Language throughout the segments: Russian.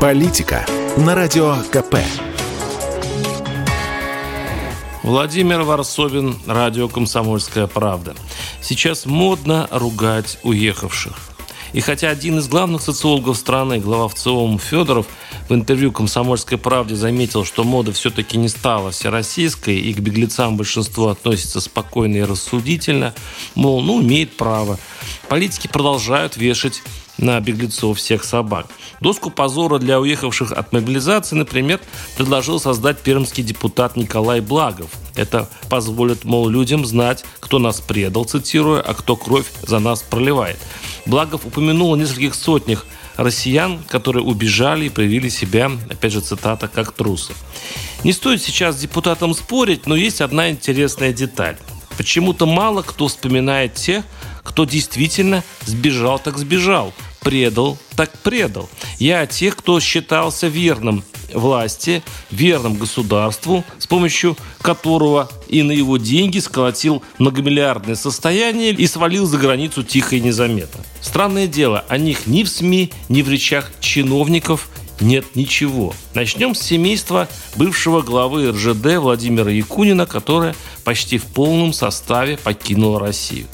Политика на Радио КП. Владимир Варсовин, радио «Комсомольская правда». Сейчас модно ругать уехавших. И хотя один из главных социологов страны, глава ВЦИОМ Федоров, в интервью «Комсомольской правде» заметил, что мода все-таки не стала всероссийской, и к беглецам большинство относится спокойно и рассудительно, мол, ну, имеет право. Политики продолжают вешать на беглецов всех собак. Доску позора для уехавших от мобилизации, например, предложил создать пермский депутат Николай Благов. Это позволит, мол, людям знать, кто нас предал, цитируя, а кто кровь за нас проливает. Благов упомянул о нескольких сотнях россиян, которые убежали и проявили себя, опять же цитата, как трусы. Не стоит сейчас с депутатом спорить, но есть одна интересная деталь. Почему-то мало кто вспоминает тех, кто действительно сбежал так сбежал, предал так предал. Я тех, кто считался верным власти, верным государству, с помощью которого и на его деньги сколотил многомиллиардное состояние и свалил за границу тихо и незаметно. Странное дело, о них ни в СМИ, ни в речах чиновников нет ничего. Начнем с семейства бывшего главы РЖД Владимира Якунина, которое почти в полном составе покинуло Россию.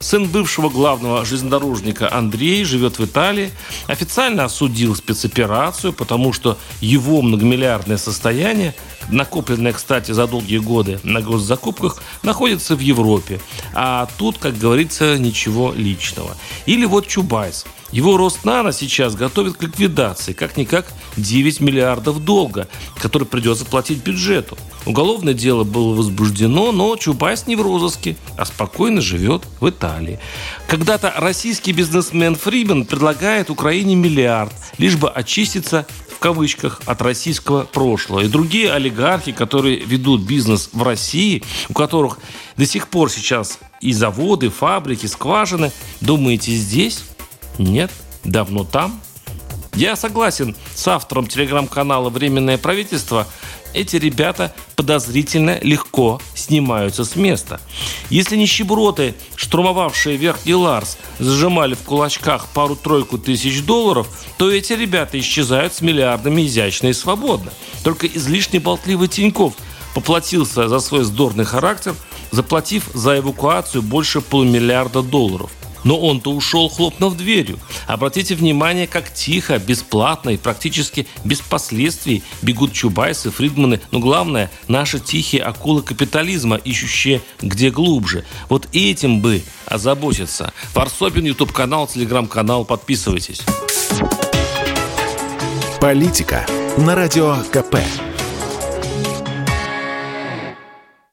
Сын бывшего главного железнодорожника Андрей живет в Италии, официально осудил спецоперацию, потому что его многомиллиардное состояние, накопленное, кстати, за долгие годы на госзакупках, находится в Европе. А тут, как говорится, ничего личного. Или вот Чубайс – его Роснано сейчас готовит к ликвидации, как-никак 9 миллиардов долга, который придется платить бюджету. Уголовное дело было возбуждено, но Чубайс не в розыске, а спокойно живет в Италии. Когда-то российский бизнесмен Фримен предлагает Украине миллиард, лишь бы очиститься кавычках от российского прошлого. И другие олигархи, которые ведут бизнес в России, у которых до сих пор сейчас и заводы, фабрики, скважины, думаете, здесь нет? Давно там? Я согласен с автором телеграм-канала «Временное правительство». Эти ребята подозрительно легко снимаются с места. Если нищеброты, штурмовавшие Верхний Ларс, зажимали в кулачках пару-тройку тысяч долларов, то эти ребята исчезают с миллиардами изящно и свободно. Только излишне болтливый Тиньков поплатился за свой здорный характер, заплатив за эвакуацию больше полумиллиарда долларов. Но он-то ушел, хлопнув дверью. Обратите внимание, как тихо, бесплатно и практически без последствий бегут Чубайсы, Фридманы, но главное, наши тихие акулы капитализма, ищущие где глубже. Вот этим бы озаботиться. Фарсобин, YouTube-канал, Телеграм-канал, подписывайтесь. Политика на Радио КП.